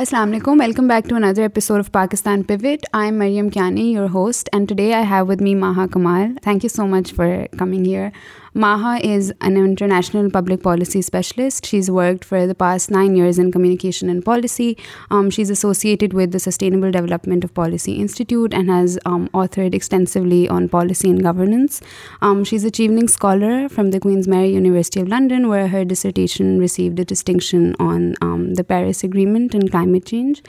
السلام علیکم welcome back to another episode of Pakistan pivot I am Maryam Kiani your host and today I have with me Maha Kamal thank you so much for coming here Maha is an international public policy specialist. She's worked for the past 9 years in communication and policy. Um, she's associated with the Sustainable Development of Policy Institute and has um, authored extensively on policy and governance. Um, she's a Chevening Scholar from the Queen's Mary University of London, where her dissertation received a distinction on the Paris Agreement and climate change.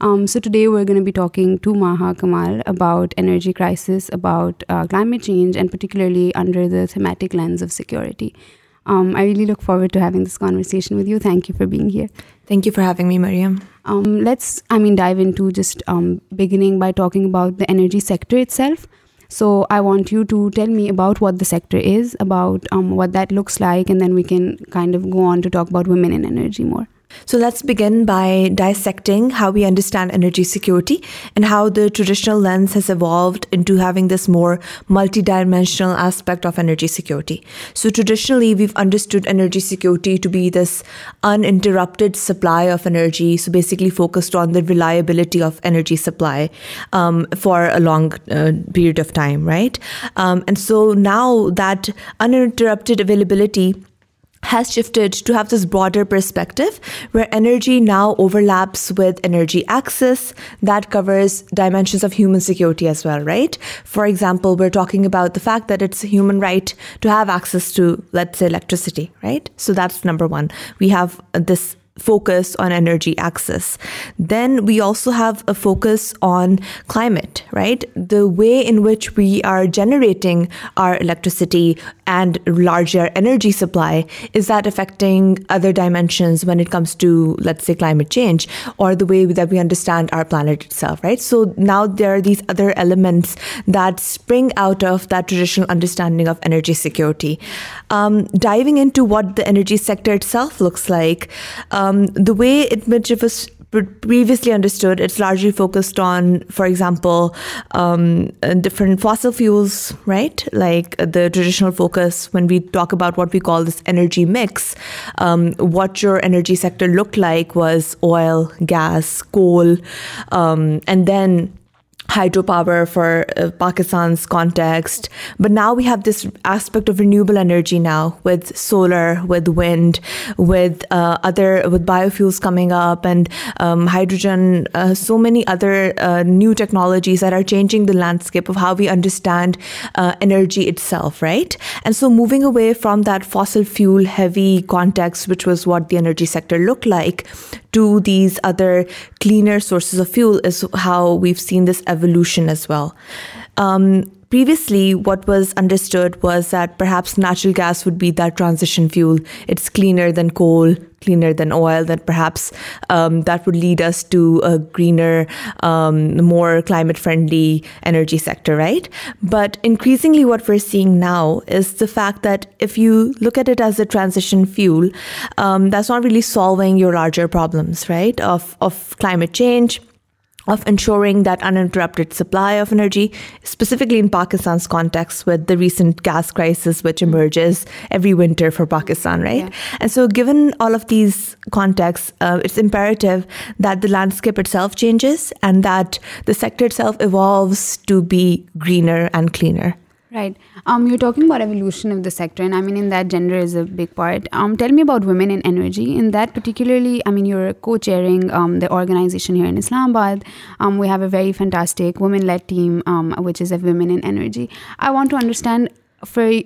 So today we're going to be talking to Maha Kamal about energy crisis, about uh, climate change, and particularly under the thematic lens of security. Um, I really look forward to having this conversation with you. Thank you for being here. Thank you for having me, Mariam. Um, let's, dive into just um, beginning by talking about the energy sector itself. So I want you to tell me about what the sector is, about what that looks like, and then we can kind of go on to talk about women in energy more. So let's begin by dissecting how we understand energy security and how the traditional lens has evolved into having this more multidimensional aspect of energy security. So traditionally, we've understood energy security to be this uninterrupted supply of energy, so basically focused on the reliability of energy supply um, for a long uh, period of time, right? Um, and so now that uninterrupted availability has shifted to have this broader perspective where energy now overlaps with energy access that covers dimensions of human security as well, right? For example, we're talking about the fact that it's a human right to have access to, let's say, electricity, right? So that's number one. We have this focus on energy access. Then we also have a focus on climate, right? The way in which we are generating our electricity and larger energy supply, is that affecting other dimensions when it comes to, let's say, climate change or the way that we understand our planet itself, right? So now there are these other elements that spring out of that traditional understanding of energy security. Um, diving into what the energy sector itself looks like, um, the way in which it was previously understood, it's largely focused on, for example, um, uh, different fossil fuels, right? Like the traditional focus when we talk about what we call this energy mix, um, what your energy sector looked like was oil, gas, coal, um, and then hydropower for uh, Pakistan's context. But now we have this aspect of renewable energy now with solar, with wind, with uh, biofuels coming up, and um, hydrogen, uh, so many other new technologies that are changing the landscape of how we understand energy itself, right? And so moving away from that fossil fuel heavy context, which was what the energy sector looked like, to these other cleaner sources of fuel is how we've seen this evolution as well. Um, Previously, what was understood was that perhaps natural gas would be that transition fuel. It's cleaner than coal, cleaner than oil, that perhaps um, that would lead us to a greener, um, more climate-friendly energy sector, right? But increasingly what we're seeing now is the fact that if you look at it as a transition fuel, um, that's not really solving your larger problems, right, of climate change, of ensuring that uninterrupted supply of energy, specifically in Pakistan's context with the recent gas crisis, which emerges every winter for Pakistan, right? Yeah. And so given all of these contexts, uh, it's imperative that the landscape itself changes and that the sector itself evolves to be greener and cleaner. Right. Um, you're talking about evolution of the sector, and I mean, in that, gender is a big part. Um, tell me about women in energy. In that, particularly, I mean, you're co-chairing um, the organization here in Islamabad. We have a very fantastic women-led team, which is a Women in Energy. I want to understand for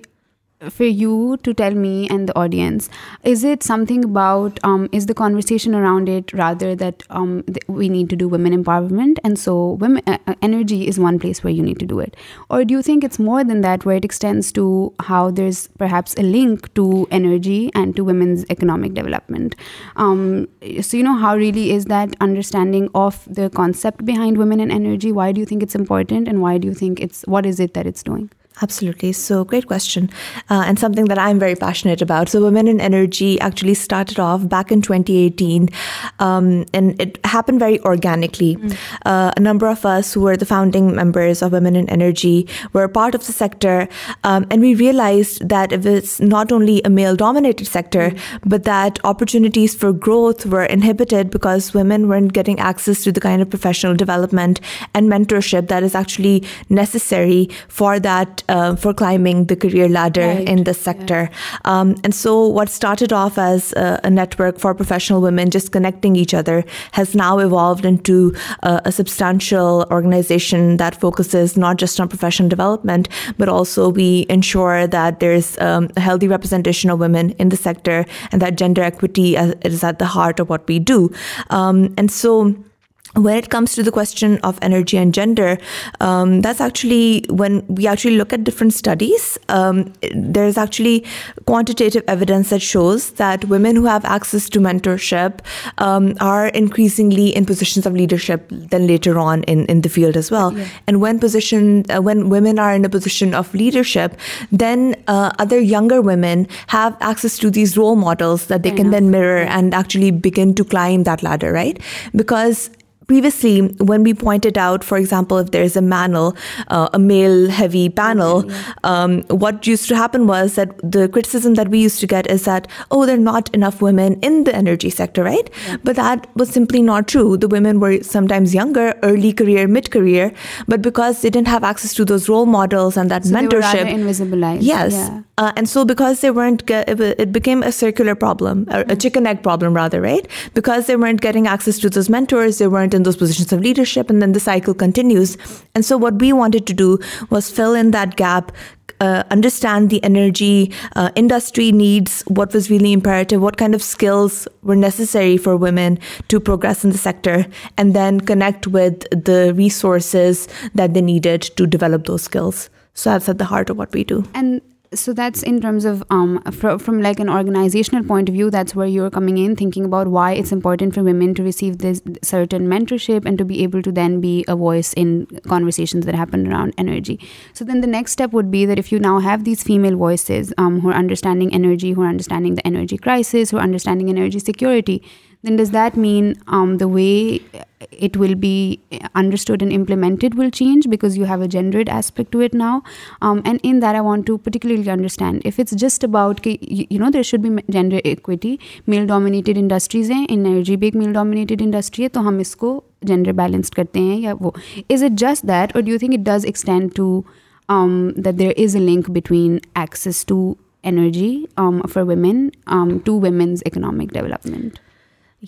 for you to tell me and the audience, is it something about um, is the conversation around it rather that um, we need to do women empowerment, and so women uh, uh, energy is one place where you need to do it, or do you think it's more than that, where it extends to how there's perhaps a link to energy and to women's economic development? Um, so how really is that understanding of the concept behind women and energy? Why do you think it's important, and why do you think what is it that it's doing? Absolutely. So great question, uh, and something that I'm very passionate about. So Women in Energy actually started off back in 2018, um, and it happened very organically. Mm. Uh, a number of us who were the founding members of Women in Energy were part of the sector, um, and we realized that if it's not only a male-dominated sector, mm. but that opportunities for growth were inhibited because women weren't getting access to the kind of professional development and mentorship that is actually necessary for that uh, for climbing the career ladder in this sector. Um, and so what started off as uh, a network for professional women just connecting each other has now evolved into uh, a substantial organization that focuses not just on professional development, but also we ensure that there's um, a healthy representation of women in the sector and that gender equity is at the heart of what we do. Um, and so when it comes to the question of energy and gender, um, that's actually when we actually look at different studies, um, there's actually quantitative evidence that shows that women who have access to mentorship um, are increasingly in positions of leadership then later on in the field as well. Yeah. And uh, when women are in a position of leadership, then uh, other younger women have access to these role models that they can then mirror and actually begin to climb that ladder, right? Because previously when we pointed out for example there is a mainly male heavy panel what used to happen that we used to get is that oh there not enough women in the energy sector right but that was simply not true women at times یگگر early career mid career but because they didn't have access to those role models problem chicken neck problem in those positions of leadership, and then the cycle continues. And so what we wanted to do was fill in that gap, uh, understand the energy uh, industry needs, what was really imperative, what kind of skills were necessary for women to progress in the sector, and then connect with the resources that they needed to develop those skills. So that's at the heart of what we do. And so that's in terms of um, from like an organizational point of view, that's where you're coming in thinking about why it's important for women to receive this certain mentorship and to be able to then be a voice in conversations that happen around energy. So then the next step would be that if you now have these female voices um, who are understanding energy, who are understanding the energy crisis, who are understanding energy security, then does that mean um the way it will be understood and implemented will change because you have a gendered aspect to it now and in that I want to particularly understand if it's just about کہ you know there should be gender equity male dominated industries ہیں ان بھی ایک male dominated industry ہے تو ہم اس کو gender balanced کرتے ہیں یا وہ is it just that or you think it does extend to that there is a link between access to energy for to women's economic development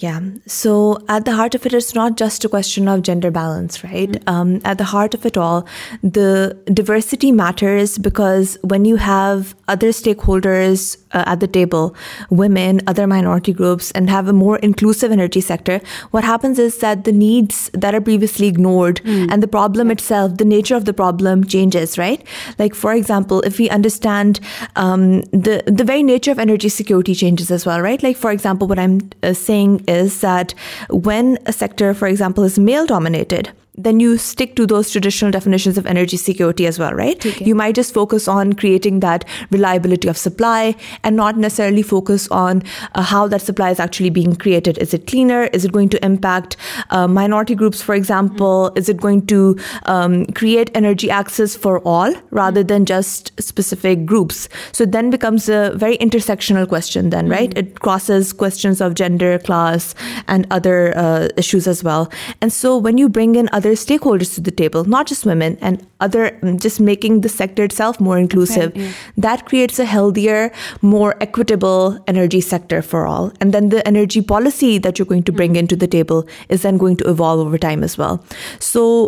Yeah. So at the heart of it, it's not just a question of gender balance, right? Mm. Um, at the heart of it all, the diversity matters because when you have other stakeholders uh, at the table, women, other minority groups, and have a more inclusive energy sector, what happens is that the needs that are previously ignored hmm. and the problem itself, the nature of the problem changes, right? Like, for example, if we understand um, the very nature of energy security changes as well, right? Like, for example, what I'm uh, saying is that when a sector, for example, is male dominated, then you stick to those traditional definitions of energy security as well, right? Okay. You might just focus on creating that reliability of supply and not necessarily focus on uh, how that supply is actually being created. Is it cleaner? Is it going to impact uh, minority groups, for example? Mm-hmm. Is it going to um, create energy access for all rather mm-hmm. than just specific groups? So it then becomes a very intersectional question then, right? Mm-hmm. It crosses questions of gender, class, and other uh, issues as well. And so when you bring in other there are stakeholders to the table, not just women, and other, mm, just making the sector itself more inclusive. Right, yeah. That creates a healthier, more equitable energy sector for all. And then the energy policy that you're going to bring mm-hmm. into the table is then going to evolve over time as well. So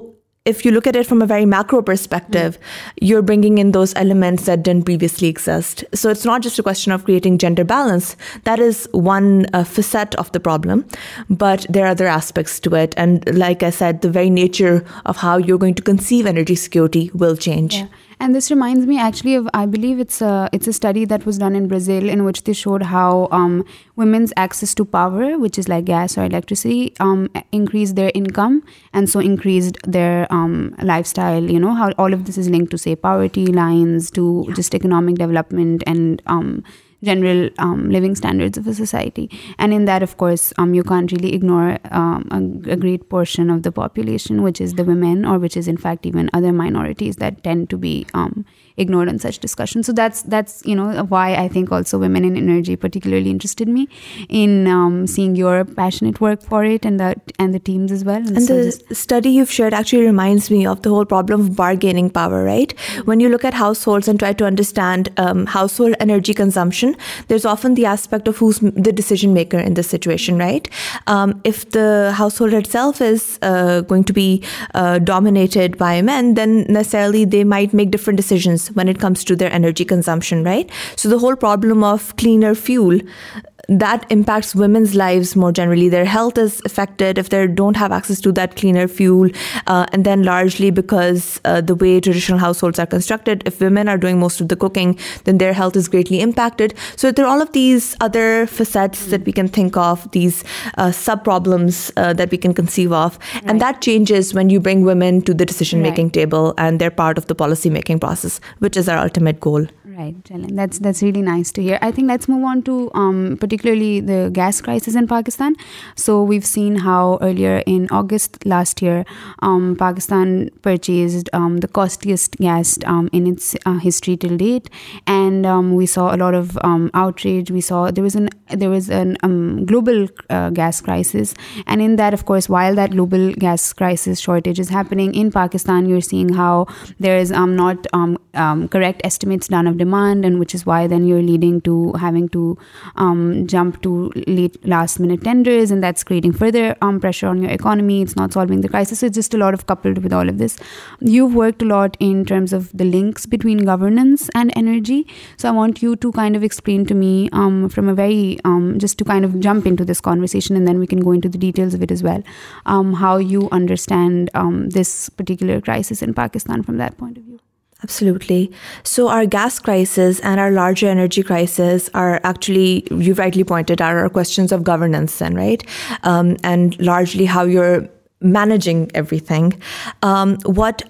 if you look at it from a very macro perspective, you're bringing in those elements that didn't previously exist. So it's not just a question of creating gender balance. That is one uh, facet of the problem, but there are other aspects to it. And like I said, the very nature of how you're going to conceive energy security will change. Yeah. And this reminds me actually of, I believe it's a study that was done in Brazil in which they showed how um, women's access to power, which is like gas or electricity, um, increased their income and so increased their um, lifestyle, you know, how all of this is linked to, say, poverty lines, to just economic development and general um, living standards of a society. And in that, of course, um, you can't really ignore um, a great portion of the population, which is the women, or which is in fact even other minorities that tend to be ignored on such discussions. So that's why I think also women in energy particularly interested me in um, seeing your passionate work for it and the teams as well. And so the study you've shared actually reminds me of the whole problem of bargaining power, right? When you look at households and try to understand um, household energy consumption, there's often the aspect of who's the decision maker in this situation, right? Um, if the household itself is uh, going to be uh, dominated by men, then necessarily they might make different decisions when it comes to their energy consumption, right? So the whole problem of cleaner fuel that impacts women's lives more generally. Their health is affected if they don't have access to that cleaner fuel. Uh, and then largely because uh, the way traditional households are constructed, if women are doing most of the cooking, then their health is greatly impacted. So there are all of these other facets that we can think of, these uh, sub-problems that we can conceive of. Right. And that changes when you bring women to the decision-making table, and they're part of the policy-making process, which is our ultimate goal. Right, Jalan. That's really nice to hear. I think let's move on to um, particularly the gas crisis in Pakistan. So we've seen how earlier in August last year, um, Pakistan purchased um, the costliest gas in its uh, history till date, and we saw a lot of outrage. We saw there was an there was a um, global uh, gas crisis, and in that, of course, while that global gas crisis shortage is happening in Pakistan, you're seeing how there is um, not um, correct estimates done of demand, and which is why then you're leading to having to jump to last minute tenders, and that's creating further pressure on your economy. It's not solving the crisis. So it's just a lot of coupled with all of this. You've worked a lot in terms of the links between governance and energy. So I want you to kind of explain to me from a very um, just to kind of jump into this conversation, and then we can go into the details of it as well, um, how you understand um, this particular crisis in Pakistan from that point of view. Absolutely. So our gas crisis and our larger energy crisis are actually, you rightly pointed out, are questions of governance then, right? And largely how you're managing everything. What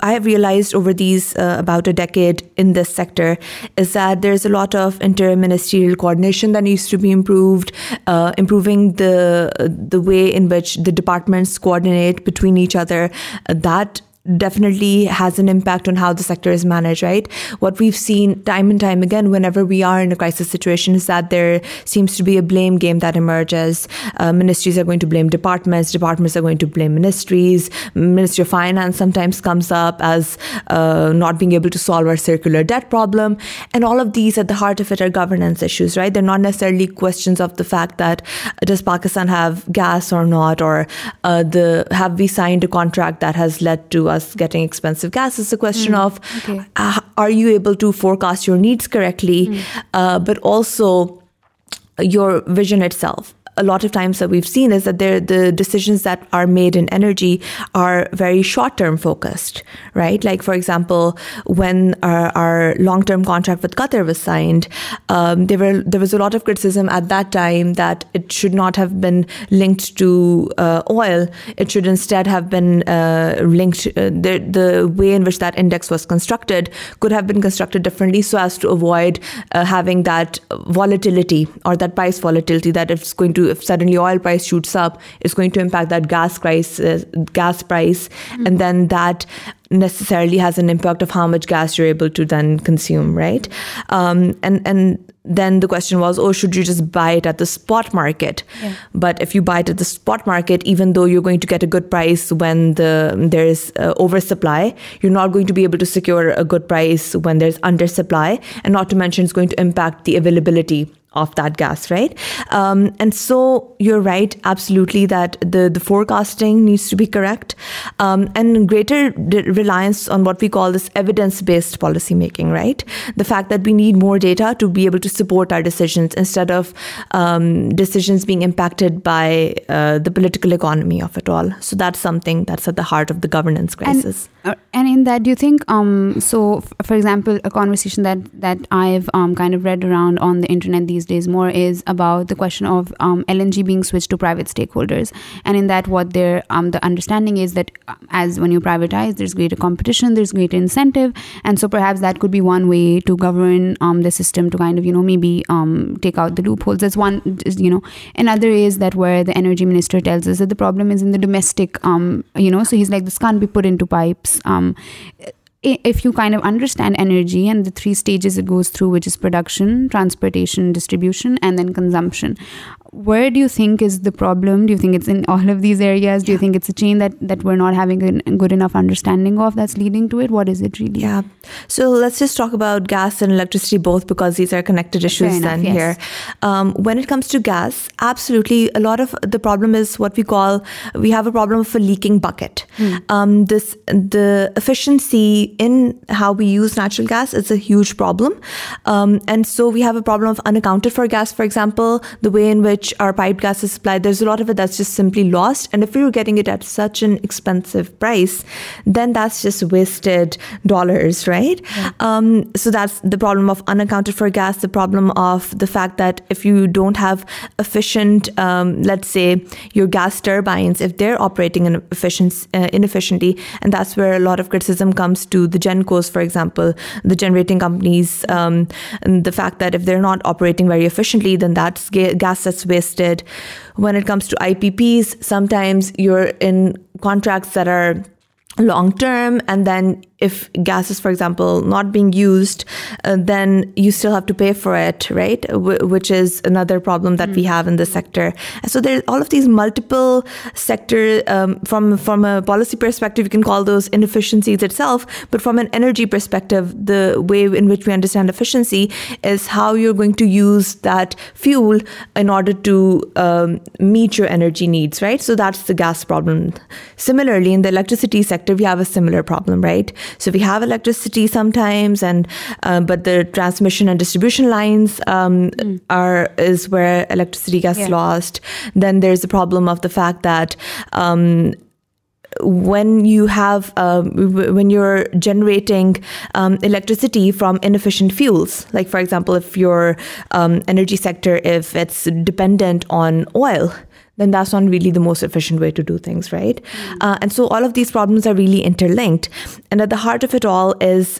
I have realized over these uh, about a decade in this sector is that there's a lot of inter-ministerial coordination that needs to be improved, uh, improving the way in which the departments coordinate between each other. That definitely has an impact on how the sector is managed, right? What we've seen time and time again whenever we are in a crisis situation is that there seems to be a blame game that emerges. Uh, ministries are going to blame departments, departments are going to blame ministries. Ministry of Finance sometimes comes up as uh, not being able to solve our circular debt problem. And all of these at the heart of it are governance issues, right? They're not necessarily questions of the fact that uh, does Pakistan have gas or not, or have we signed a contract that has led to us getting expensive gas. It's a question mm, of, uh, are you able to forecast your needs correctly, mm. uh, but also your vision itself a lot of times that we've seen is that the decisions that are made in energy are very short-term focused, right? Like, for example, when our long-term contract with Qatar was signed, um, there was a lot of criticism at that time that it should not have been linked to uh, oil. It should instead have been uh, linked, uh, the way in which that index was constructed could have been constructed differently so as to avoid having that volatility or that price volatility that it's going to if suddenly oil price shoots up, it's going to impact that gas price. Uh, mm-hmm. And then that necessarily has an impact of how much gas you're able to then consume, right? Um, and then the question was, oh, should you just buy it at the spot market? Yeah. But if you buy it at the spot market, even though you're going to get a good price when there's uh, oversupply, you're not going to be able to secure a good price when there's undersupply. And not to mention, it's going to impact the availability of that gas, right? Um, and so you're right, absolutely, that the forecasting needs to be correct, um, and greater reliance on what we call this evidence-based policymaking, right? The fact that we need more data to be able to support our decisions instead of um, decisions being impacted by uh, the political economy of it all. So that's something that's at the heart of the governance crisis. Uh, and in that, do you think, so for example, a conversation that I've kind of read around on the internet these Today's more is about the question of um, LNG being switched to private stakeholders, and in that what their um, the understanding is that uh, as when you privatize, there's greater competition, there's greater incentive, and so perhaps that could be one way to govern um, the system to kind of maybe take out the loopholes. That's one. Another is that where the energy minister tells us that the problem is in the domestic so he's like, this can't be put into pipes if you kind of understand energy and the three stages it goes through, which is production, transportation, distribution, and then consumption, where do you think is the problem? Do you think it's in all of these areas? Do you think it's a chain that we're not having a good enough understanding of that's leading to it? What is it really? Yeah. So let's just talk about gas and electricity both, because these are connected issues. Fair enough, then yes. Here. Um, when it comes to gas, absolutely. A lot of the problem is what we have a problem of a leaking bucket. Hmm. Um, the efficiency in how we use natural gas is a huge problem. Um, and so we have a problem of unaccounted for gas, for example, the way in which fact you don't heat let see your گیسرسلیٹسم comes to the genco generating not اپریٹنگلیٹس gas wasted. When it comes to IPPs, sometimes you're in contracts that are long term, and then if gas is, for example, not being used, uh, then you still have to pay for it, right? Which is another problem that we hmm. have in this sector. So there are all of these multiple sector, um, from a policy perspective, you can call those inefficiencies itself. But from an energy perspective, the way in which we understand efficiency is how you're going to use that fuel in order to um, meet your energy needs, right? So that's the gas problem. Similarly, in the electricity sector, we have a similar problem, right? So we have electricity sometimes, and uh, but the transmission and distribution lines um, hmm. is where electricity gets lost. Then there's the problem of the fact that um, uh, when you're generating um, electricity from inefficient fuels, like for example, if your energy sector, if it's dependent on oil, then that's not really the most efficient way to do things, right? Uh, and so all of these problems are really interlinked. And at the heart of it all is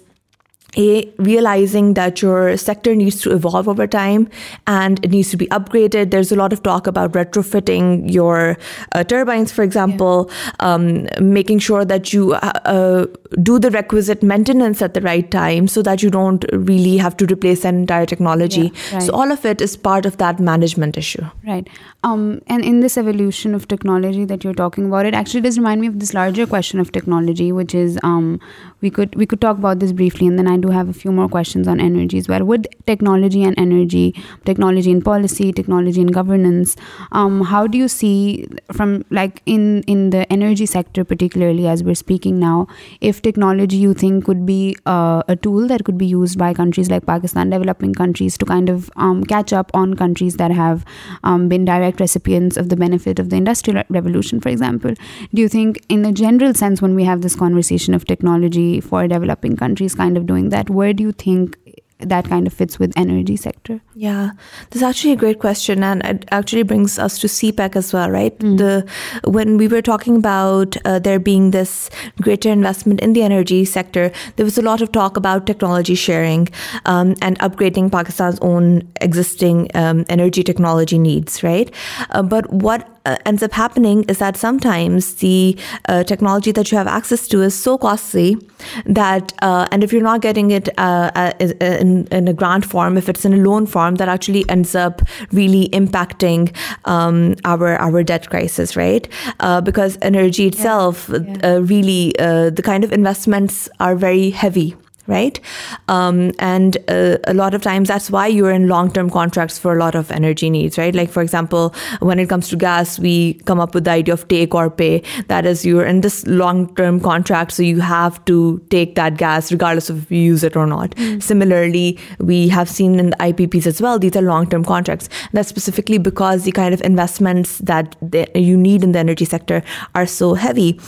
realizing that your sector needs to evolve over time and it needs to be upgraded. There's a lot of talk about retrofitting your uh, turbines, for example, um, making sure that you uh, uh, do the requisite maintenance at the right time so that you don't really have to replace an entire technology. Yeah, right. So all of it is part of that management issue. Right. Um, and in this evolution of technology that you're talking about, it actually does remind me of this larger question of technology, which is um, we could talk about this briefly, and then I do have a few more questions on energy as well. With technology and energy, technology and policy, technology and governance, um, how do you see from like in the energy sector particularly as we're speaking now, if technology you think could be uh, a tool that could be used by countries like Pakistan, developing countries, to kind of um, catch up on countries that have um, been direct recipients of the benefit of the Industrial Revolution, for example? Do you think in the general sense when we have this conversation of technology for developing countries kind of doing that, where do you think that kind of fits with energy sector? Yeah, that's actually a great question, and it actually brings us to CPEC as well, right? Mm. When we were talking about uh, there being this greater investment in the energy sector, there was a lot of talk about technology sharing um, and upgrading Pakistan's own existing um, energy technology needs, right? Uh, but what uh, ends up happening is that sometimes the uh, technology that you have access to is so costly that, uh, and if you're not getting it in a grant form, if it's in a loan form, that actually ends up really impacting um, our debt crisis, right? Because energy itself, really, the kind of investments are very heavy right? Um, and uh, a lot of times that's why you're in long-term contracts for a lot of energy needs, right? Like, for example, when it comes to gas, we come up with the idea of take or pay. That is, you're in this long-term contract, so you have to take that gas regardless of if you use it or not. Mm-hmm. Similarly, we have seen in the IPPs as well, these are long-term contracts. That's specifically because the kind of investments that you need in the energy sector are so heavy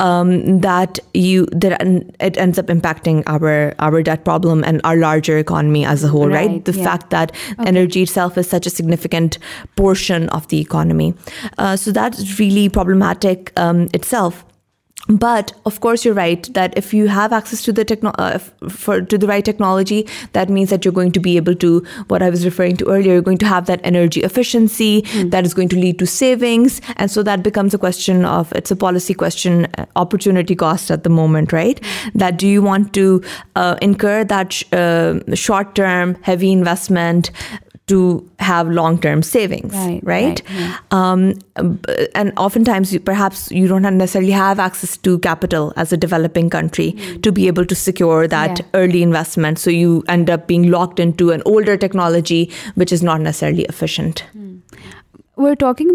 um, that it ends up impacting our our debt problem and our larger economy as a whole, right? The fact that energy itself is such a significant portion of the economy. Uh, so that's really problematic um, itself. But of course, you're right that if you have access uh, to the right technology, that means that you're going to be able to, what I was referring to earlier, you're going to have that energy efficiency hmm. that is going to lead to savings. And so that becomes a question of, it's a policy question, uh, opportunity cost at the moment, right? Hmm. That do you want to uh, incur that short-term heavy investment to have long term saving often times you don't it necessarily have access to capital as a developing country to be able to secure dearly and so you ending lock to older technology which is not necessarily efficient we are talks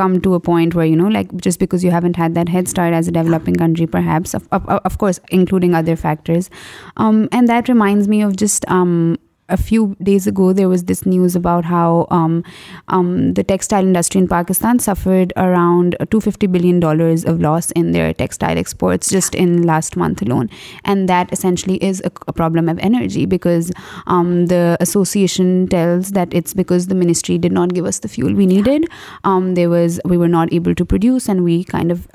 come to a point where, you know, like just because you haven't had that head start as a developing country, perhaps, of course, including other factors. Um, and that reminds me of just um, a few days ago, there was this news about how um, um, the textile industry in Pakistan suffered around $250 billion of loss in their textile exports just in last month alone. And that essentially is a problem of energy, because um, the association tells that it's because the ministry did not give us the fuel we needed. We were not able to produce, and we kind of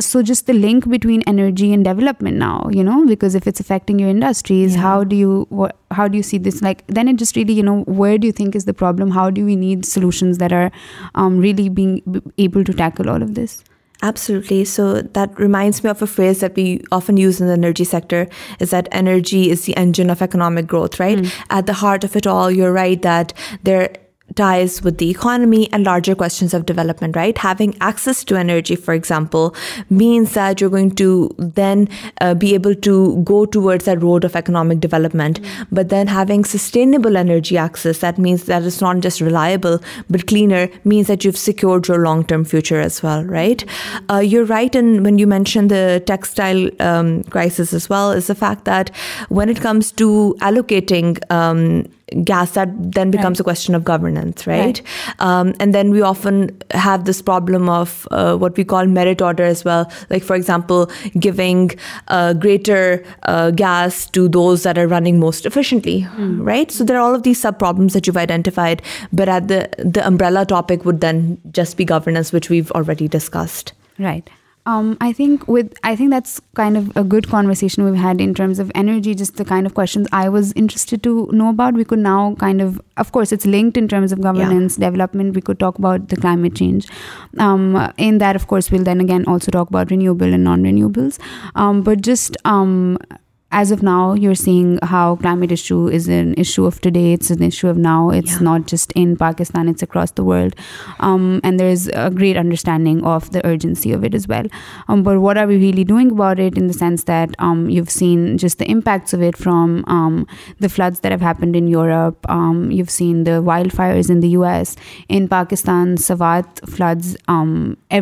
so just the link between energy and development now, you know, because if it's affecting your industries, how do you see this? Like, then it just really, you know, where do you think is the problem? How do we need solutions that are um, really being able to tackle all of this? Absolutely. So that reminds me of a phrase that we often use in the energy sector, is that energy is the engine of economic growth, right? Hmm. At the heart of it all, you're right that there ties with the economy and larger questions of development, right? Having access to energy, for example, means that you're going to then uh, be able to go towards that road of economic development. Mm-hmm. But then having sustainable energy access, that means that it's not just reliable, but cleaner, means that you've secured your long-term future as well, right? Uh, you're right in when you mentioned the textile um, crisis as well, is the fact that when it comes to allocating um, gas, that then becomes a question of governance, right? Um, and then we often have this problem of uh, what we call merit order as well. Like, for example, giving uh, greater uh, gas to those that are running most efficiently, hmm. right? So there are all of these sub-problems that you've identified, but at the umbrella topic would then just be governance, which we've already discussed. Right. Um, I think that's kind of a good conversation we've had in terms of energy, just the kind of questions I was interested to know about. We could now of course it's linked in terms of governance, development. We could talk about the climate change. Um, in that, of course, we'll then again also talk about renewable and non-renewables. Um, but just as of now, you're seeing how climate issue is an issue of today. It's an issue of now. It's not just in Pakistan. It's across the world. Um, and there's a great understanding of the urgency of it as well. Um, but what are we really doing about it, in the sense that um, you've seen just the impacts of it from the floods that have happened in Europe. You've seen the wildfires in the US. In Pakistan, Sawat floods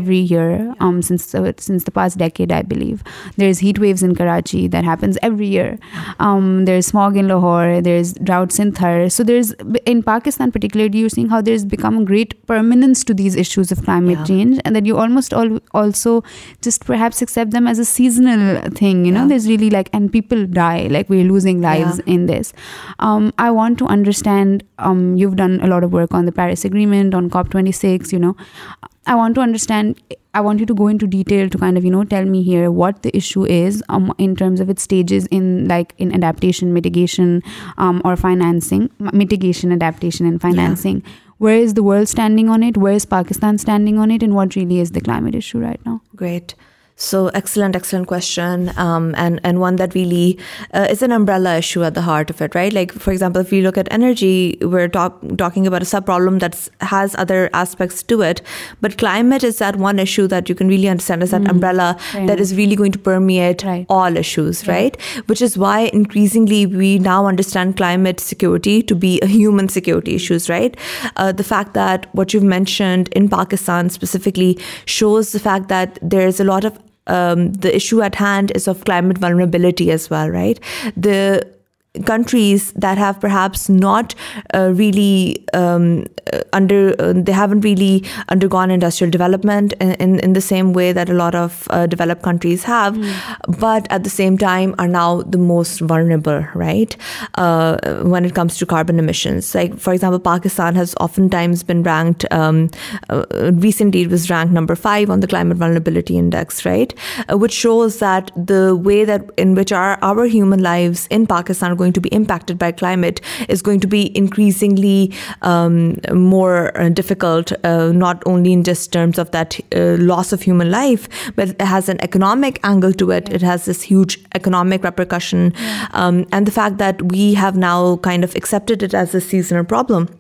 every year since the past decade, I believe. There's heat waves in Karachi that happens every year. Um, there's smog in Lahore, there's droughts in Thar. So there's, in Pakistan particularly, you're seeing how there's become great permanence to these issues of climate change, and that you almost also just perhaps accept them as a seasonal thing, you know. There's really like, and people die, like we're losing lives in this. Um, I want to understand, um, you've done a lot of work on the Paris Agreement, on COP26, you know. I want to understand I want you to go into detail to kind of, tell me here what the issue is um, in terms of its stages in adaptation, mitigation, um, or financing, mitigation, adaptation, and financing. Yeah. Where is the world standing on it? Where is Pakistan standing on it? And what really is the climate issue right now? Great. So excellent question, um, and one that really uh, is an umbrella issue at the heart of it, right? Like, for example, if we look at energy, we're talking about a sub-problem that has other aspects to it, but climate is that one issue that you can really understand as that mm-hmm. umbrella that is really going to permeate all issues, right? Which is why increasingly we now understand climate security to be a human security issues, right? Uh, the fact that what you've mentioned in Pakistan specifically shows the fact that there is a lot of um, the issue at hand is of climate vulnerability as well, right? The countries that have perhaps not uh, really um, uh, uh, they haven't really undergone industrial development in the same way that a lot of developed countries have, hmm. but at the same time are now the most vulnerable, right? When it comes to carbon emissions, like for example, Pakistan has oftentimes been ranked. Um, recently, it was ranked number 5 on the Climate Vulnerability Index, right? Which shows that the way that in which our human lives in Pakistan going to be impacted by climate is going to be increasingly um, more uh, difficult, uh, not only in just terms of that uh, loss of human life, but it has an economic angle to it. It has this huge economic repercussion, um, and the fact that we have now kind of accepted it as a seasonal problem.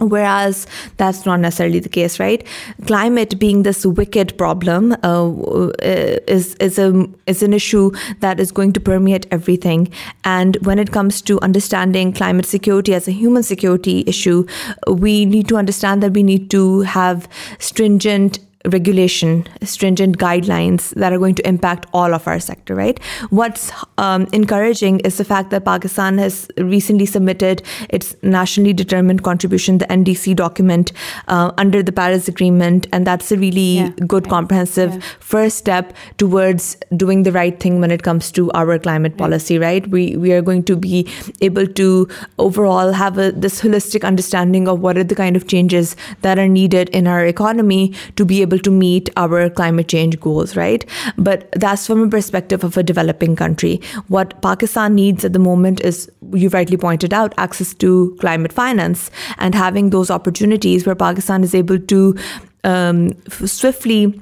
Whereas that's not necessarily the case, right? Climate being this wicked problem uh, uh, is an issue that is going to permeate everything. And when it comes to understanding climate security as a human security issue, we need to understand that we need to have stringent regulation, stringent guidelines that are going to impact all of our sector, right? What's um, encouraging is the fact that Pakistan has recently submitted its nationally determined contribution, the NDC document, uh, under the Paris Agreement. And that's a really good, comprehensive first step towards doing the right thing when it comes to our climate policy, right? We are going to be able to overall have this holistic understanding of what are the kind of changes that are needed in our economy to be able to meet our climate change goals, right? But that's from a perspective of a developing country. What Pakistan needs at the moment is, you rightly pointed out, access to climate finance and having those opportunities where Pakistan is able to um, swiftly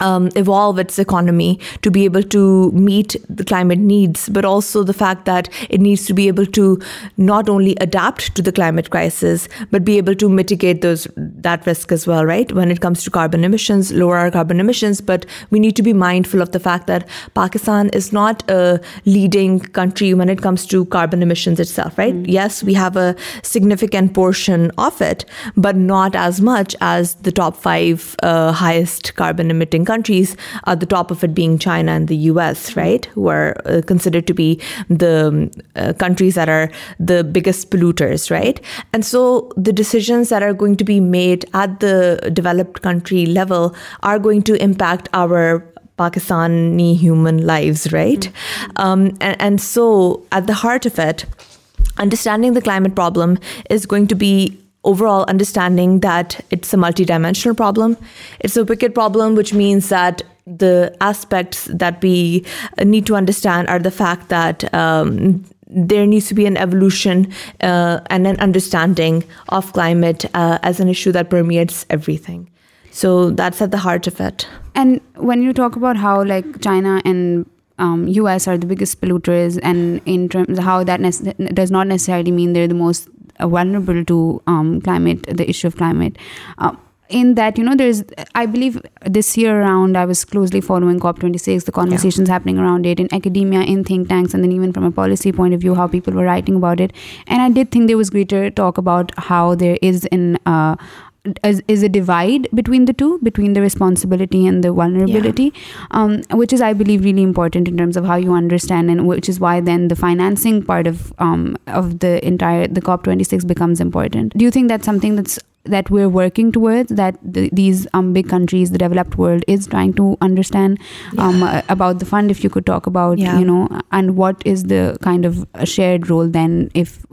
um, evolve its economy to be able to meet the climate needs, but also the fact that it needs to be able to not only adapt to the climate crisis, but be able to mitigate that risk as well, right? When it comes to carbon emissions, lower our carbon emissions, but we need to be mindful of the fact that Pakistan is not a leading country when it comes to carbon emissions itself, right? Mm-hmm. Yes, we have a significant portion of it, but not as much as the top 5 uh, highest carbon emitting countries, at the top of it being China and the US, mm-hmm. right, who are uh, considered to be the um, uh, countries that are the biggest polluters, right? And so the decisions that are going to be made at the developed country level are going to impact our Pakistani human lives, right? Mm-hmm. Um, and so at the heart of it, understanding the climate problem is going to be overall understanding that it's a multidimensional problem. It's a wicked problem, which means that the aspects that we uh, need to understand are the fact that um, there needs to be an evolution uh, and an understanding of climate uh, as an issue that permeates everything. So that's at the heart of it. And when you talk about how like China and US um, are the biggest polluters, and in terms of how that does not necessarily mean they're the most vulnerable to um, the issue of climate. Uh, in that, there's, I believe this year around, I was closely following COP26, the conversations happening around it in academia, in think tanks, and then even from a policy point of view, how people were writing about it. And I did think there was greater talk about how there is an is a divide between the two, between the responsibility and the vulnerability, um, which is, I believe, really important in terms of how you understand, and which is why then the financing part of um, the entire the COP26 becomes important. Do you think that's something that's that we're working towards, that these big countries, the developed world is trying to understand um, uh, about the fund. If you could talk about, you know, and what is the kind of shared role then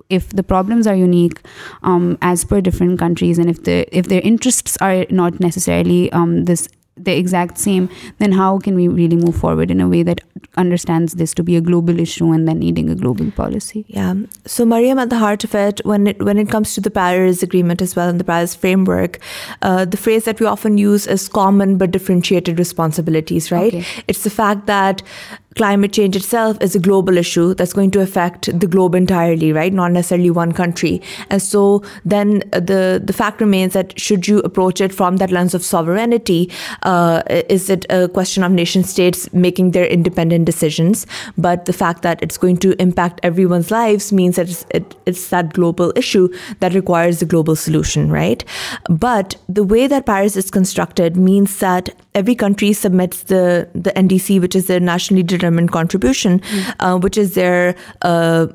if the problems are unique um, as per different countries, and if their interests are not necessarily um, this the exact same, then how can we really move forward in a way that understands this to be a global issue and then needing a global policy? Yeah. So, Mariam, at the heart of it, when it comes to the Paris Agreement as well and the Paris Framework, uh, the phrase that we often use is common but differentiated responsibilities, right? Okay. It's the fact that climate change itself is a global issue that's going to affect the globe entirely, right? Not necessarily one country. And so then the fact remains that should you approach it from that lens of sovereignty, uh, is it a question of nation states making their independent decisions? But the fact that it's going to impact everyone's lives means that it's that global issue that requires a global solution, right? But the way that Paris is constructed means that every country submits the NDC, which is their nationally determined contribution, hmm. uh, which is their uh,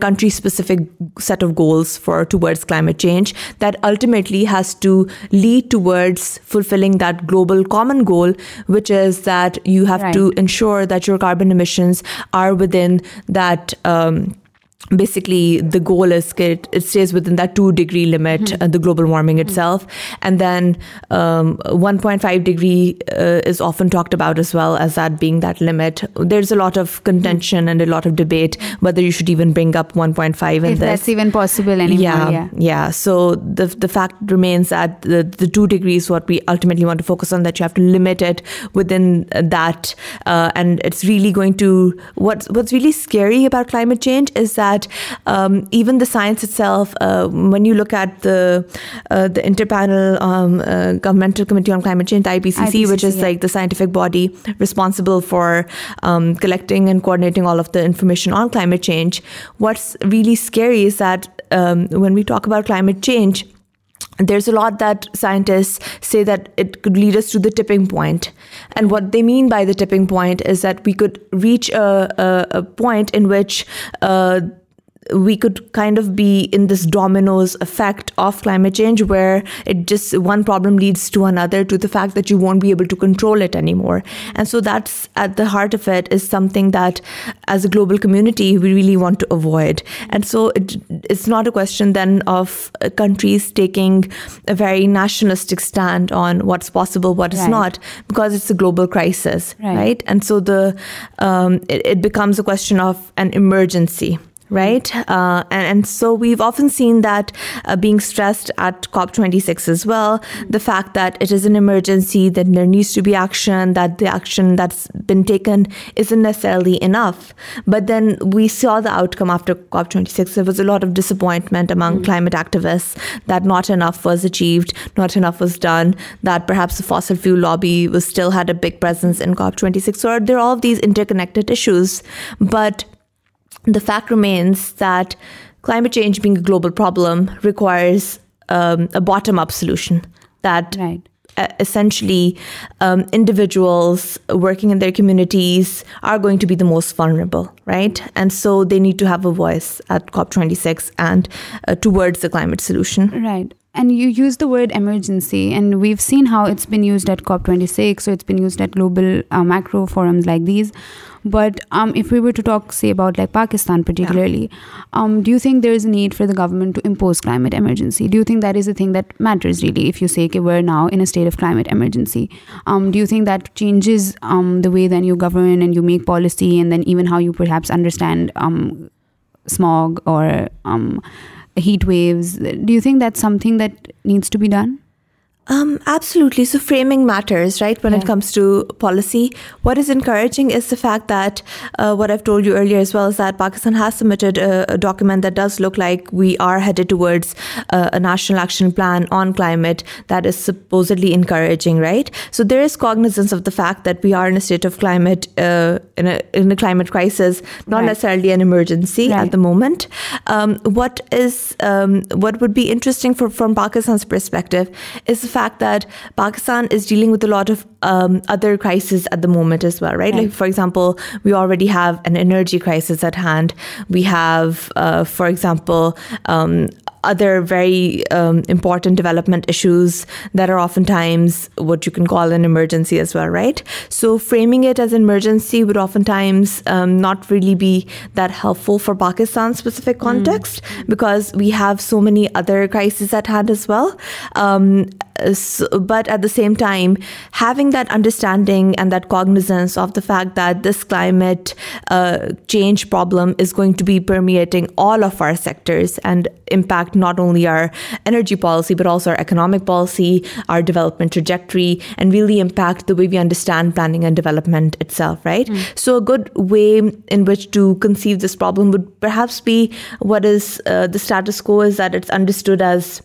country-specific set of goals for towards climate change that ultimately has to lead towards fulfilling that global common goal, which is that you have to ensure that your carbon emissions are within that um, basically the goal is it stays within that 2-degree limit, hmm. uh, the global warming itself. Hmm. And then um, 1.5 degree uh, is often talked about as well as that being that limit. There's a lot of contention hmm. and a lot of debate whether you should even bring up 1.5 if that's even possible anymore. So the fact remains that the 2 degrees is what we ultimately want to focus on, that you have to limit it within that, uh, and it's really going to what's really scary about climate change is that that um, even the science itself, uh, when you look at the uh, interpanel um, uh, Governmental Committee on Climate Change, the IPCC, which is like the scientific body responsible for um, collecting and coordinating all of the information on climate change, what's really scary is that when we talk about climate change, there's a lot that scientists say that it could lead us to the tipping point. And what they mean by the tipping point is that we could reach a point in which uh, we could kind of be in this dominoes effect of climate change, where it just one problem leads to another, to the fact that you won't be able to control it anymore. And so that's at the heart of it, is something that as a global community we really want to avoid. And so it's not a question then of uh, countries taking a very nationalistic stand on what's possible, what is not, because it's a global crisis, right? And so um, it becomes a question of an emergency right? Uh, and so we've often seen that uh, being stressed at COP26 as well, the fact that it is an emergency, that there needs to be action, that the action that's been taken isn't necessarily enough. But then we saw the outcome after COP26. There was a lot of disappointment among mm. climate activists that not enough was achieved, not enough was done, that perhaps the fossil fuel lobby was still had a big presence in COP26. So there are all of these interconnected issues. But the fact remains that climate change being a global problem requires um, a bottom-up solution that essentially um, individuals working in their communities are going to be the most vulnerable, right? And so they need to have a voice at COP26 and uh, towards the climate solution. Right. And you use the word emergency, and we've seen how it's been used at COP26, so it's been used at global uh, macro forums like these. But um, if we were to talk, say, about like Pakistan particularly, um, do you think there is a need for the government to impose climate emergency? Do you think that is the thing that matters really? If you say, okay, we're now in a state of climate emergency, um, do you think that changes the way then you govern and you make policy, and then even how you perhaps understand smog or heat waves? Do you think that's something that needs to be done? Um, absolutely. So framing matters, right? When it comes to policy, what is encouraging is the fact that uh, what I've told you earlier as well is that Pakistan has submitted a document that does look like we are headed towards uh, a national action plan on climate that is supposedly encouraging, right? So there is cognizance of the fact that we are in a state of climate, uh, in a climate crisis, not necessarily an emergency at the moment. Um, um, what would be interesting from Pakistan's perspective is the fact that Pakistan is dealing with a lot of um, other crises at the moment as well, right? Like, for example, we already have an energy crisis at hand. We have, uh, for example, um, other very um, important development issues that are oftentimes what you can call an emergency as well, right? So framing it as an emergency would oftentimes um, not really be that helpful for Pakistan's specific hmm. context because we have so many other crises at hand as well. Um, but at the same time, having that understanding and that cognizance of the fact that this climate uh, change problem is going to be permeating all of our sectors and impacting not only our energy policy, but also our economic policy, our development trajectory, and really impact the way we understand planning and development itself, right? Mm. So a good way in which to conceive this problem would perhaps be what is uh, the status quo is that it's understood as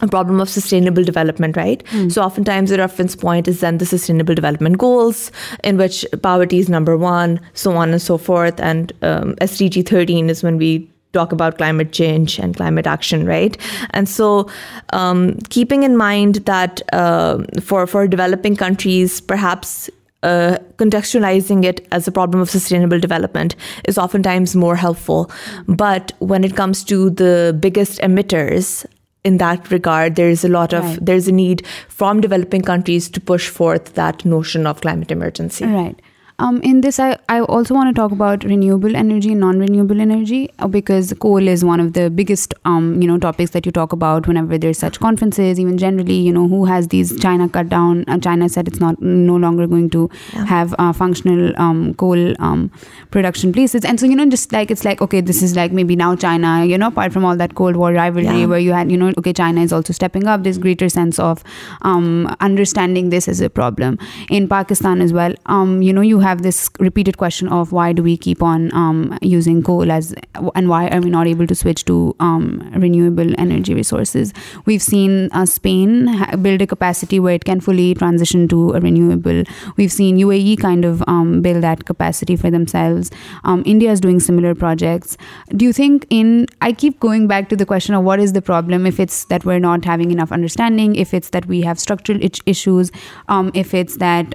a problem of sustainable development, right? Mm. So oftentimes the reference point is then the sustainable development goals, in which poverty is number 1, so on and so forth. And um, SDG 13 is when we talk about climate change and climate action, right? And so um, keeping in mind that uh, for developing countries, perhaps uh, contextualizing it as a problem of sustainable development is oftentimes more helpful. But when it comes to the biggest emitters in that regard, there is a lot of, there's a need from developing countries to push forth that notion of climate emergency. Right. Um, in this, I also want to talk about renewable energy and non-renewable energy, uh, because coal is one of the biggest, um, topics that you talk about whenever there's such conferences. Even generally, who has these China cut down? Uh, China said it's no longer going to have uh, functional um, coal production places. And so, just like it's like, okay, this is like maybe now China, apart from all that Cold War rivalry where you had, okay, China is also stepping up. This greater sense of understanding this as a problem in Pakistan as well. You have have this repeated question of why do we keep on um, using coal and why are we not able to switch to um, renewable energy resources? We've seen uh, Spain build a capacity where it can fully transition to a renewable. We've seen UAE kind of um, build that capacity for themselves. India is doing similar projects. Do you think I keep going back to the question of what is the problem, if it's that we're not having enough understanding, if it's that we have structural issues, if it's that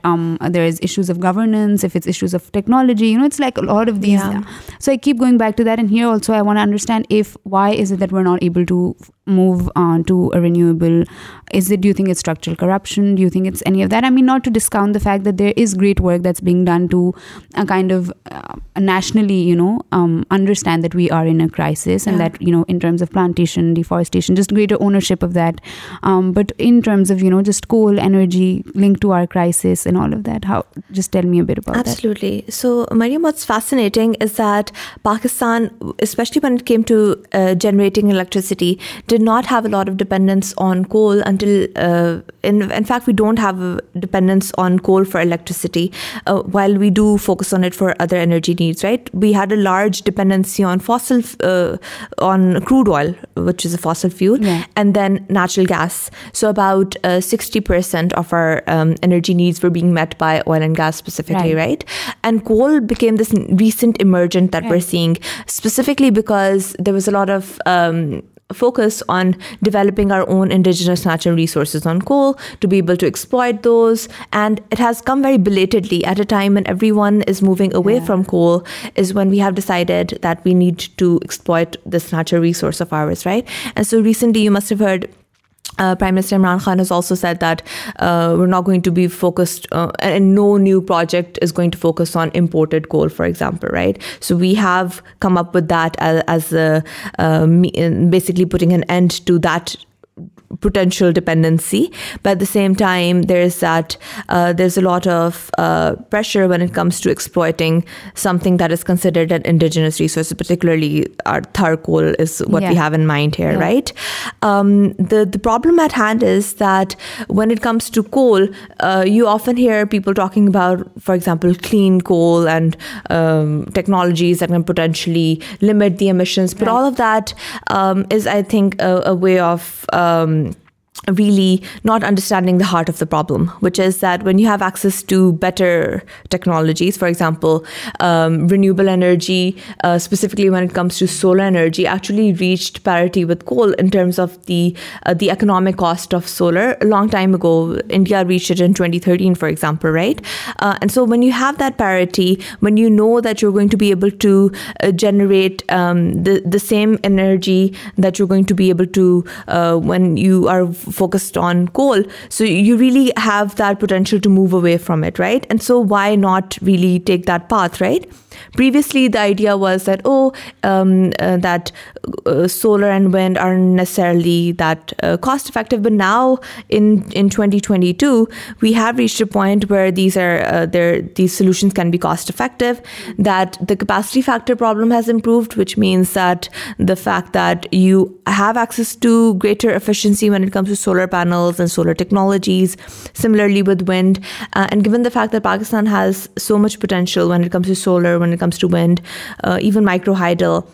there is issues of governance, if it's issues of technology, it's like a lot of these. So I keep going back to that, and here also I want to understand why is it that we're not able to move to a renewable? Do you think it's structural corruption? Do you think it's any of that? I mean, not to discount the fact that there is great work that's being done to uh, kind of uh, nationally, um, understand that we are in a crisis, and that, in terms of plantation, deforestation, just greater ownership of that. Um, but in terms of, just coal, energy linked to our crisis and all of that, just tell me a bit about that. Absolutely. So, Mariam, what's fascinating is that Pakistan, especially when it came to uh, generating electricity, not have a lot of dependence on coal until, uh, in fact, we don't have a dependence on coal for electricity, uh, while we do focus on it for other energy needs, right? We had a large dependency on uh, on crude oil, which is a fossil fuel, and then natural gas. So about 60% of our um, energy needs were being met by oil and gas specifically, right? And coal became this recent emergent that we're seeing, specifically because there was a lot of um, focus on developing our own indigenous natural resources on coal, to be able to exploit those. And it has come very belatedly at a time when everyone is moving away from coal, is when we have decided that we need to exploit this natural resource of ours, right? And so recently you must have heard uh, Prime Minister Imran Khan has also said that uh, we're not going to be focused, uh, and no new project is going to focus on imported coal, for example, right? So we have come up with that as basically putting an end to that potential dependency. But at the same time, there's uh, a lot of uh, pressure when it comes to exploiting something that is considered an indigenous resource, particularly our Thar coal is what we have in mind here, right? Um, the problem at hand is that when it comes to coal, uh, you often hear people talking about, for example, clean coal and um, technologies that can potentially limit the emissions. But all of that um, is, I think, a way of really not understanding the heart of the problem, which is that when you have access to better technologies, for example, um, renewable energy, uh, specifically when it comes to solar energy, actually reached parity with coal in terms of the uh, economic cost of solar a long time ago. India reached it in 2013, for example, right? Uh, and so when you have that parity, when you know that you're going to be able to generate um, the same energy that you're going to be able to when you are focused on coal. So you really have that potential to move away from it, right? And so why not really take that path, right? Previously, the idea was that, oh, um, uh, uh, solar and wind aren't necessarily that uh, cost effective. But now in 2022, we have reached a point where these solutions can be cost effective, that the capacity factor problem has improved, which means that the fact that you have access to greater efficiency when it comes to solar panels and solar technologies, similarly with wind. Uh, and given the fact that Pakistan has so much potential when it comes to solar, when it comes to wind, uh, even microhydel,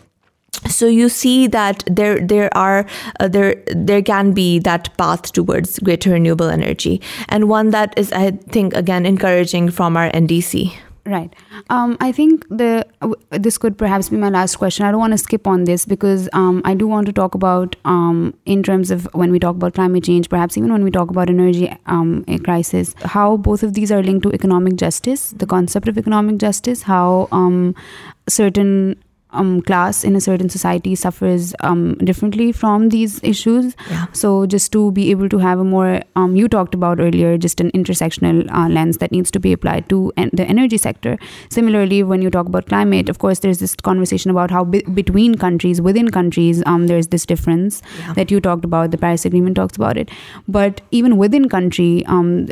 so you see that uh, there can be that path towards greater renewable energy, and one that is, I think, again, encouraging from our NDC. Right. Um, I think this could perhaps be my last question. I don't want to skip on this because um, I do want to talk about um, in terms of when we talk about climate change, perhaps even when we talk about energy crisis, how both of these are linked to economic justice, the concept of economic justice, how certain um, class in a certain society suffers um, differently from these issues. Yeah. So just to be able to have a more, um, you talked about earlier, just an intersectional uh, lens that needs to be applied to the energy sector. Similarly, when you talk about climate, of course, there's this conversation about how between countries, within countries, there's this difference that you talked about. The Paris Agreement talks about it. But even within country,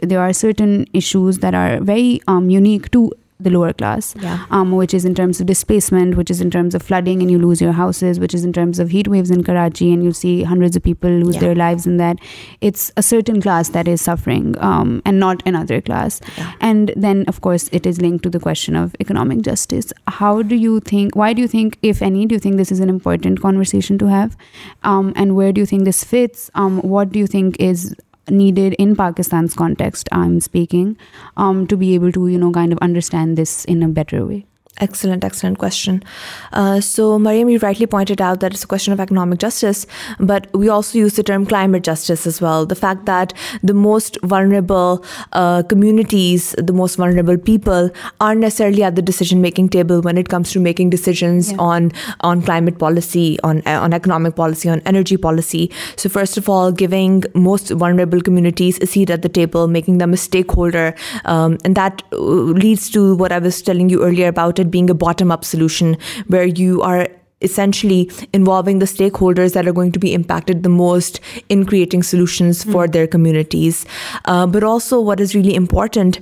there are certain issues that are very unique to the lower class, um, which is in terms of displacement, which is in terms of flooding and you lose your houses, which is in terms of heat waves in Karachi and you see hundreds of people lose their lives in that. It's a certain class that is suffering um, and not another class. Yeah. And then, of course, it is linked to the question of economic justice. How do you think, why do you think, if any, do you think this is an important conversation to have? Um, and where do you think this fits? What do you think is needed in Pakistan's context, I'm speaking, um, to be able to, kind of understand this in a better way. Excellent question. Uh, so Mariam, you rightly pointed out that it's a question of economic justice, but we also use the term climate justice as well. The fact that the most vulnerable uh, communities, the most vulnerable people aren't necessarily at the decision-making table when it comes to making decisions on climate policy, on economic policy, on energy policy. So first of all, giving most vulnerable communities a seat at the table, making them a stakeholder, um, and that uh, leads to what I was telling you earlier about being a bottom-up solution where you are essentially involving the stakeholders that are going to be impacted the most in creating solutions hmm. for their communities. Uh, but also what is really important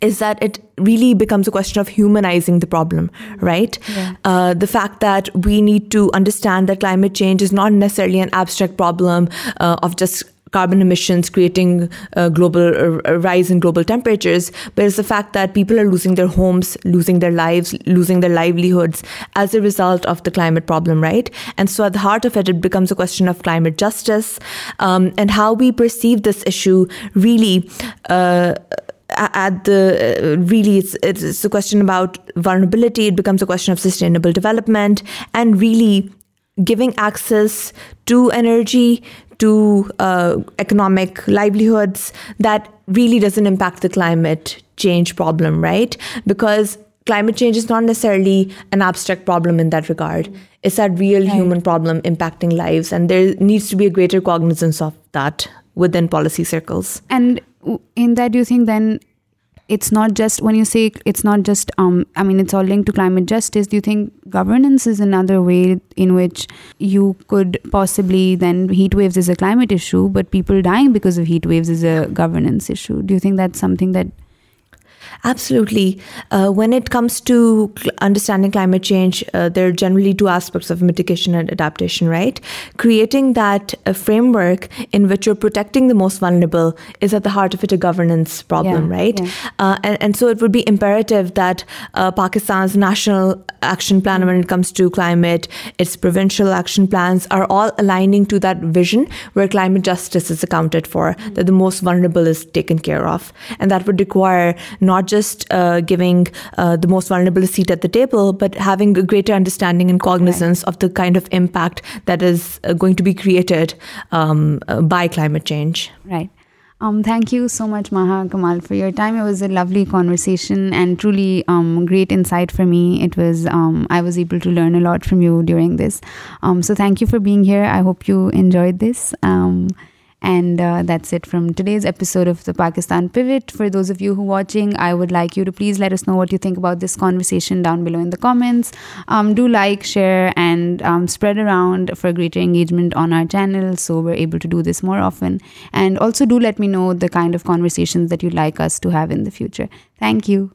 is that it really becomes a question of humanizing the problem, hmm. right? Yeah. Uh, the fact that we need to understand that climate change is not necessarily an abstract problem uh, of just carbon emissions, creating uh, a uh, rise in global temperatures, but it's the fact that people are losing their homes, losing their lives, losing their livelihoods as a result of the climate problem, right? And so at the heart of it, it becomes a question of climate justice, um, and how we perceive this issue really uh, it's a question about vulnerability. It becomes a question of sustainable development and really giving access to energy to uh, economic livelihoods, that really doesn't impact the climate change problem, right? Because climate change is not necessarily an abstract problem in that regard. It's a real human problem impacting lives. And there needs to be a greater cognizance of that within policy circles. And in that, do you think then it's not just, when you say it's not just, um, I mean, it's all linked to climate justice, do you think governance is another way in which you could possibly, then heat waves is a climate issue, but people dying because of heat waves is a governance issue? Do you think that's something that Absolutely. Uh, when it comes to understanding climate change, uh, there are generally two aspects of mitigation and adaptation, right? Creating that uh, framework in which you're protecting the most vulnerable is at the heart of it a governance problem, right? Yeah. And so it would be imperative that Pakistan's national action plan when it comes to climate, its provincial action plans are all aligning to that vision where climate justice is accounted for, that the most vulnerable is taken care of. And that would require not just uh, giving uh, the most vulnerable a seat at the table, but having a greater understanding and cognizance of the kind of impact that is uh, going to be created um, by climate change. Right. Um, thank you so much, Maha Kamal, for your time. It was a lovely conversation and truly um, great insight for me. It was I was able to learn a lot from you during this. So thank you for being here. I hope you enjoyed this. And uh, that's it from today's episode of the Pakistan Pivot. For those of you who are watching, I would like you to please let us know what you think about this conversation down below in the comments. Um, do like, share, and um, spread around for greater engagement on our channel, so we're able to do this more often. And also do let me know the kind of conversations that you'd like us to have in the future. Thank you.